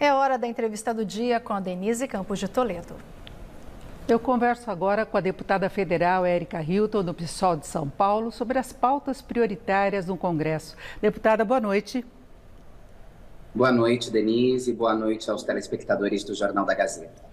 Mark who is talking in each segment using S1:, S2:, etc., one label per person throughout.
S1: É hora da entrevista do dia com a Denise Campos de Toledo.
S2: Eu converso agora com a deputada federal Érica Hilton, do PSOL de São Paulo, sobre as pautas prioritárias no Congresso. Deputada, boa noite.
S3: Boa noite, Denise. Boa noite aos telespectadores do Jornal da Gazeta.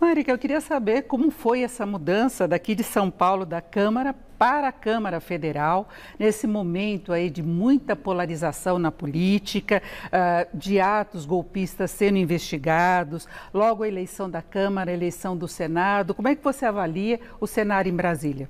S2: Marica, eu queria saber como foi essa mudança daqui de São Paulo, da Câmara para a Câmara Federal, nesse momento aí de muita polarização na política, uh, de atos golpistas sendo investigados, logo a eleição da Câmara, a eleição do Senado. Como é que você avalia o cenário em Brasília?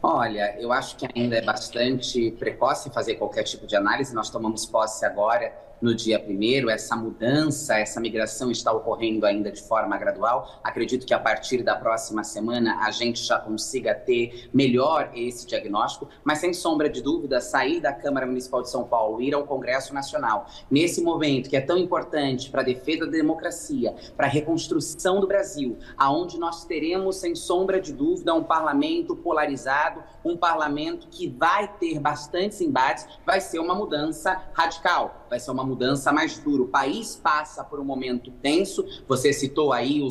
S3: Olha, eu acho que ainda é bastante precoce fazer qualquer tipo de análise. Nós tomamos posse agora no dia primeiro, essa mudança, essa migração está ocorrendo ainda de forma gradual. Acredito que a partir da próxima semana a gente já consiga ter melhor esse diagnóstico, mas sem sombra de dúvida, sair da Câmara Municipal de São Paulo, ir ao Congresso Nacional, nesse momento que é tão importante para a defesa da democracia, para a reconstrução do Brasil, aonde nós teremos, sem sombra de dúvida, um parlamento polarizado, um parlamento que vai ter bastantes embates, vai ser uma mudança radical, vai ser uma mudança mais dura. O país passa por um momento tenso. Você citou aí o,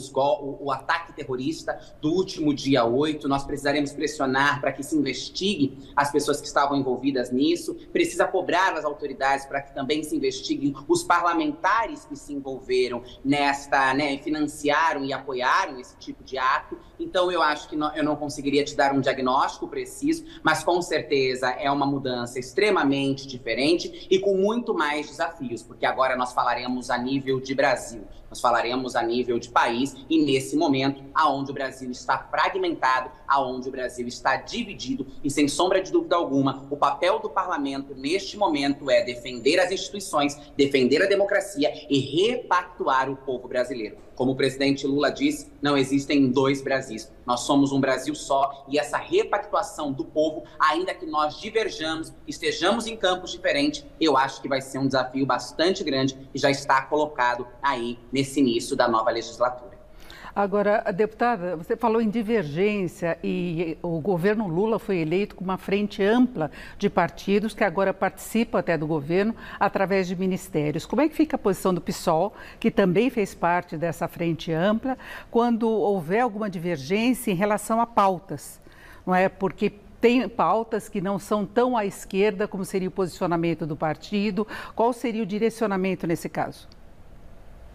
S3: o ataque terrorista do último dia 8. Nós precisaremos pressionar para que se investigue as pessoas que estavam envolvidas nisso. Precisa cobrar as autoridades para que também se investiguem os parlamentares que se envolveram nesta, né, financiaram e apoiaram esse tipo de ato. Então, eu acho que não, eu não conseguiria te dar um diagnóstico preciso, mas com certeza é uma mudança extremamente diferente e com muito mais desafios, porque agora nós falaremos a nível de Brasil, nós falaremos a nível de país e nesse momento, aonde o Brasil está fragmentado, aonde o Brasil está dividido e sem sombra de dúvida alguma, o papel do parlamento neste momento é defender as instituições, defender a democracia e repactuar o povo brasileiro. Como o presidente Lula disse, não existem dois Brasis. Nós somos um Brasil só e essa repactuação do povo, ainda que nós diverjamos, estejamos em campos diferentes, eu acho que vai ser um desafio bastante grande e já está colocado aí nesse início da nova legislatura.
S2: Agora, deputada, você falou em divergência e o governo Lula foi eleito com uma frente ampla de partidos que agora participam até do governo através de ministérios. Como é que fica a posição do PSOL, que também fez parte dessa frente ampla, quando houver alguma divergência em relação a pautas? Não é porque tem pautas que não são tão à esquerda como seria o posicionamento do partido. Qual seria o direcionamento nesse caso?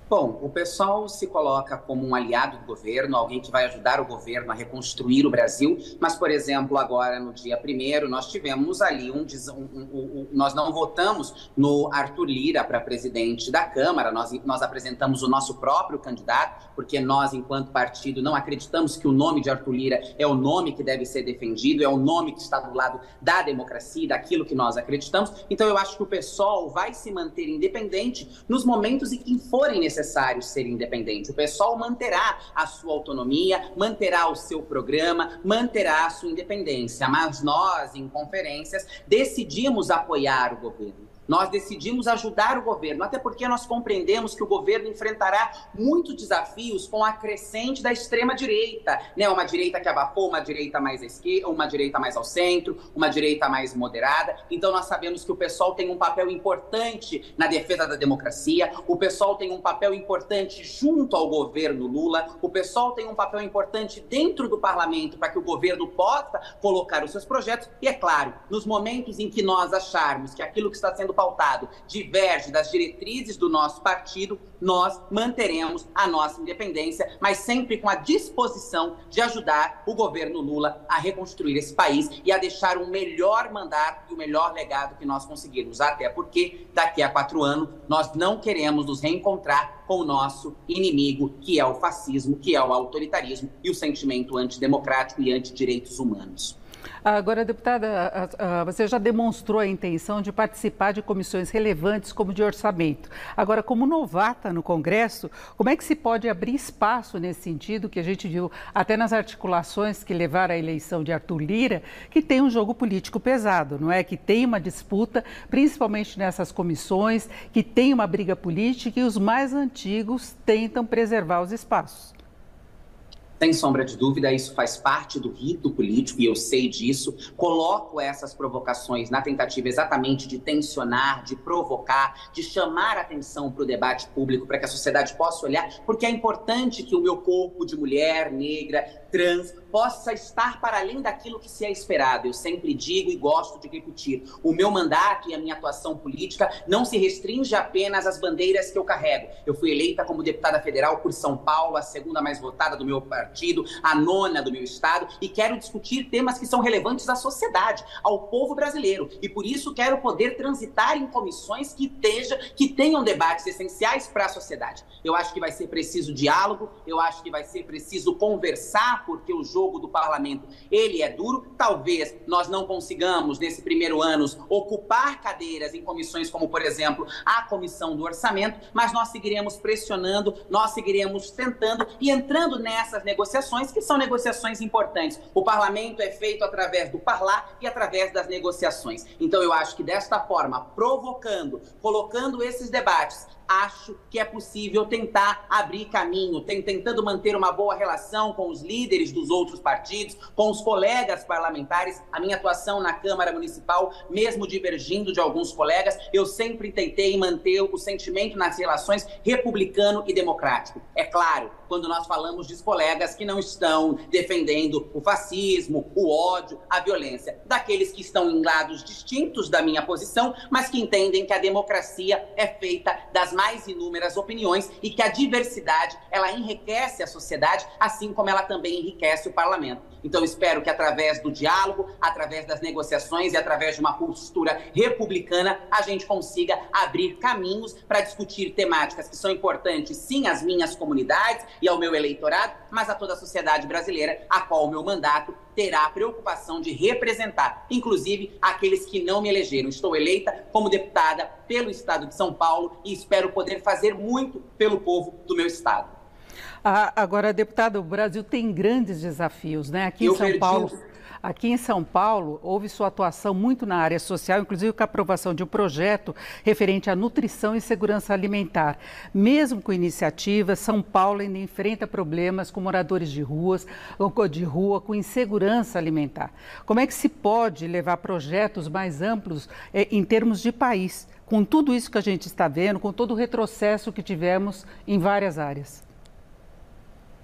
S3: Bom, o pessoal se coloca como um aliado do governo, alguém que vai ajudar o governo a reconstruir o Brasil, mas, por exemplo, agora no dia primeiro nós tivemos ali um, um, um, um nós não votamos no Arthur Lira para presidente da Câmara, nós, nós apresentamos o nosso próprio candidato, porque nós, enquanto partido, não acreditamos que o nome de Arthur Lira é o nome que deve ser defendido, é o nome que está do lado da democracia, daquilo que nós acreditamos. Então, eu acho que o pessoal vai se manter independente nos momentos em que forem necessários necessário ser independente. O pessoal manterá a sua autonomia, manterá o seu programa, manterá a sua independência. Mas nós, em conferências, decidimos apoiar o governo. Nós decidimos ajudar o governo, até porque nós compreendemos que o governo enfrentará muitos desafios com a crescente da extrema direita, né? Uma direita que abafou, uma direita mais à esquerda, uma direita mais ao centro, uma direita mais moderada. Então nós sabemos que o pessoal tem um papel importante na defesa da democracia, o pessoal tem um papel importante junto ao governo Lula, o pessoal tem um papel importante dentro do parlamento para que o governo possa colocar os seus projetos. E é claro, nos momentos em que nós acharmos que aquilo que está sendo pautado diverge das diretrizes do nosso partido, nós manteremos a nossa independência, mas sempre com a disposição de ajudar o governo Lula a reconstruir esse país e a deixar um melhor mandato e o um melhor legado que nós conseguirmos. Até porque daqui a quatro anos nós não queremos nos reencontrar com o nosso inimigo, que é o fascismo, que é o autoritarismo e o sentimento antidemocrático e antidireitos humanos.
S2: Agora, deputada, você já demonstrou a intenção de participar de comissões relevantes como de orçamento. Agora, como novata no Congresso, como é que se pode abrir espaço nesse sentido que a gente viu até nas articulações que levaram à eleição de Arthur Lira, que tem um jogo político pesado, não é? Que tem uma disputa, principalmente nessas comissões, que tem uma briga política e os mais antigos tentam preservar os espaços.
S3: Sem sombra de dúvida, isso faz parte do rito político e eu sei disso. Coloco essas provocações na tentativa exatamente de tensionar, de provocar, de chamar atenção para o debate público, para que a sociedade possa olhar, porque é importante que o meu corpo de mulher, negra, trans, possa estar para além daquilo que se é esperado. Eu sempre digo e gosto de repetir: o meu mandato e a minha atuação política não se restringe apenas às bandeiras que eu carrego. Eu fui eleita como deputada federal por São Paulo, a segunda mais votada do meu partido, a nona do meu estado, e quero discutir temas que são relevantes à sociedade, ao povo brasileiro. E por isso quero poder transitar em comissões que, esteja, que tenham debates essenciais para a sociedade. Eu acho que vai ser preciso diálogo, eu acho que vai ser preciso conversar, porque o jogo do parlamento ele é duro. Talvez nós não consigamos, nesse primeiro ano, ocupar cadeiras em comissões como, por exemplo, a comissão do orçamento, mas nós seguiremos pressionando, nós seguiremos tentando e entrando nessas negociações, que são negociações importantes. O parlamento é feito através do parlar e através das negociações. Então, eu acho que desta forma, provocando, colocando esses debates acho que é possível tentar abrir caminho, tentando manter uma boa relação com os líderes dos outros partidos, com os colegas parlamentares. A minha atuação na Câmara Municipal, mesmo divergindo de alguns colegas, eu sempre tentei manter o sentimento nas relações republicano e democrático. É claro, quando nós falamos de colegas que não estão defendendo o fascismo, o ódio, a violência, daqueles que estão em lados distintos da minha posição, mas que entendem que a democracia é feita das mais inúmeras opiniões e que a diversidade ela enriquece a sociedade, assim como ela também enriquece o parlamento. Então, espero que através do diálogo, através das negociações e através de uma postura republicana, a gente consiga abrir caminhos para discutir temáticas que são importantes, sim, às minhas comunidades e ao meu eleitorado, mas a toda a sociedade brasileira, a qual o meu mandato terá a preocupação de representar, inclusive aqueles que não me elegeram. Estou eleita como deputada pelo Estado de São Paulo e espero poder fazer muito pelo povo do meu Estado.
S2: Ah, agora, deputado, o Brasil tem grandes desafios, né? Aqui em São Paulo. Aqui em São Paulo, houve sua atuação muito na área social, inclusive com a aprovação de um projeto referente à nutrição e segurança alimentar. Mesmo com iniciativa, São Paulo ainda enfrenta problemas com moradores de ruas, de rua, com insegurança alimentar. Como é que se pode levar projetos mais amplos eh, em termos de país, com tudo isso que a gente está vendo, com todo o retrocesso que tivemos em várias áreas?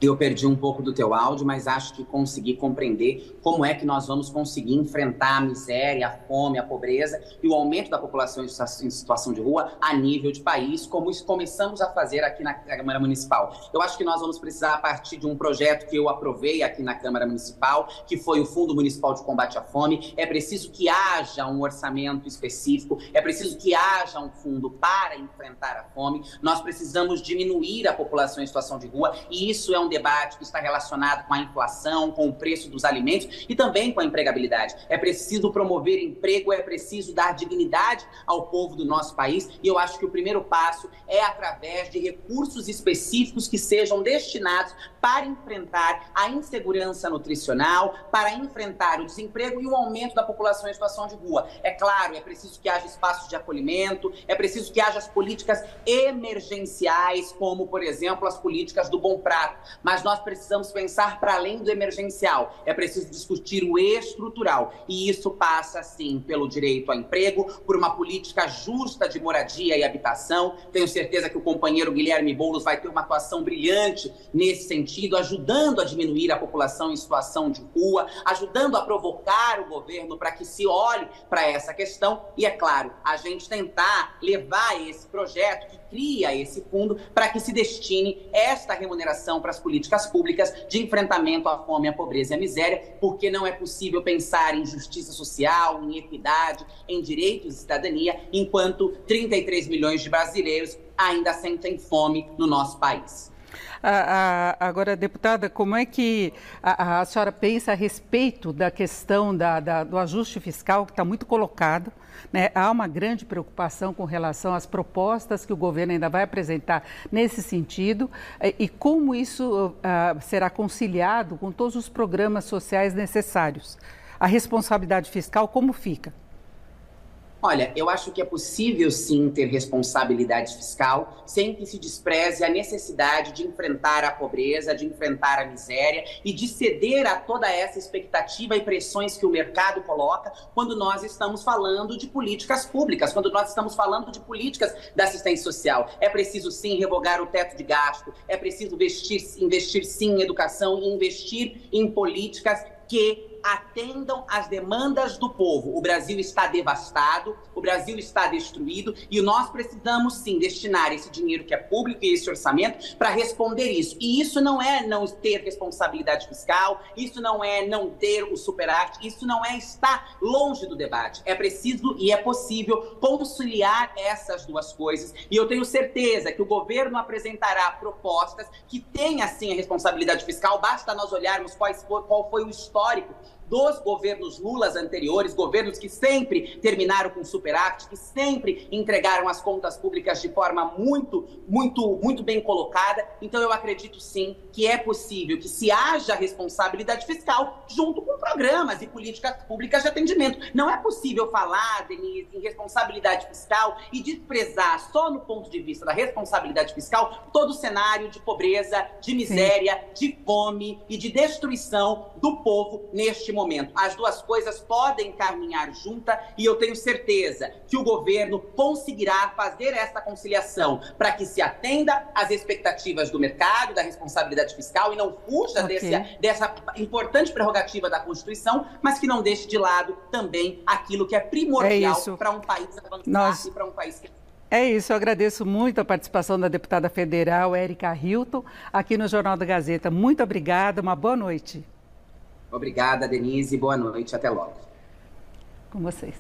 S3: Eu perdi um pouco do teu áudio, mas acho que consegui compreender como é que nós vamos conseguir enfrentar a miséria, a fome, a pobreza e o aumento da população em situação de rua a nível de país, como começamos a fazer aqui na Câmara Municipal. Eu acho que nós vamos precisar, a partir de um projeto que eu aprovei aqui na Câmara Municipal, que foi o Fundo Municipal de Combate à Fome, é preciso que haja um orçamento específico, é preciso que haja um fundo para enfrentar a fome. Nós precisamos diminuir a população em situação de rua e isso é um debate que está relacionado com a inflação, com o preço dos alimentos e também com a empregabilidade. É preciso promover emprego, é preciso dar dignidade ao povo do nosso país e eu acho que o primeiro passo é através de recursos específicos que sejam destinados para enfrentar a insegurança nutricional, para enfrentar o desemprego e o aumento da população em situação de rua. É claro, é preciso que haja espaços de acolhimento, é preciso que haja as políticas emergenciais, como, por exemplo, as políticas do Bom Prato, mas nós precisamos pensar para além do emergencial. É preciso discutir o estrutural. E isso passa, sim, pelo direito ao emprego, por uma política justa de moradia e habitação. Tenho certeza que o companheiro Guilherme Boulos vai ter uma atuação brilhante nesse sentido, ajudando a diminuir a população em situação de rua, ajudando a provocar o governo para que se olhe para essa questão. E, é claro, a gente tentar levar esse projeto que cria esse fundo para que se destine esta remuneração para as políticas públicas de enfrentamento à fome, à pobreza e à miséria, porque não é possível pensar em justiça social, em equidade, em direitos e cidadania, enquanto 33 milhões de brasileiros ainda sentem fome no nosso país.
S2: Agora, deputada, como é que a, a, senhora pensa a respeito da questão da, da, do ajuste fiscal, que está muito colocado? Né? Há uma grande preocupação com relação às propostas que o governo ainda vai apresentar nesse sentido eh, e como isso uh, será conciliado com todos os programas sociais necessários. A responsabilidade fiscal, como fica?
S3: Olha, eu acho que é possível sim ter responsabilidade fiscal sem que se despreze a necessidade de enfrentar a pobreza, de enfrentar a miséria e de ceder a toda essa expectativa e pressões que o mercado coloca quando nós estamos falando de políticas públicas, quando nós estamos falando de políticas da assistência social. É preciso sim revogar o teto de gasto, é preciso investir, investir sim em educação e investir em políticas que atendam às demandas do povo. O Brasil está devastado, o Brasil está destruído e nós precisamos sim destinar esse dinheiro que é público e esse orçamento para responder isso. E isso não é não ter responsabilidade fiscal, isso não é não ter o superávit, isso não é estar longe do debate. É preciso e é possível conciliar essas duas coisas. E eu tenho certeza que o governo apresentará propostas que tenham sim a responsabilidade fiscal. Basta nós olharmos qual foi o histórico dos governos Lulas anteriores, governos que sempre terminaram com superávit, que sempre entregaram as contas públicas de forma muito, muito, muito bem colocada. Então eu acredito sim que é possível que se haja responsabilidade fiscal junto com programas e políticas públicas de atendimento. Não é possível falar, Denise, em responsabilidade fiscal e desprezar só no ponto de vista da responsabilidade fiscal todo o cenário de pobreza, de miséria, sim. de fome e de destruição do povo neste momento. As duas coisas podem caminhar juntas e eu tenho certeza que o governo conseguirá fazer essa conciliação para que se atenda às expectativas do mercado, da responsabilidade fiscal e não fuja okay. desse, dessa importante prerrogativa da Constituição, mas que não deixe de lado também aquilo que é primordial é para um país avançar Nós... e para um país que
S2: é isso, eu agradeço muito a participação da deputada federal Érica Hilton aqui no Jornal da Gazeta. Muito obrigada, uma boa noite.
S3: Obrigada, Denise. Boa noite. Até logo.
S2: Com vocês.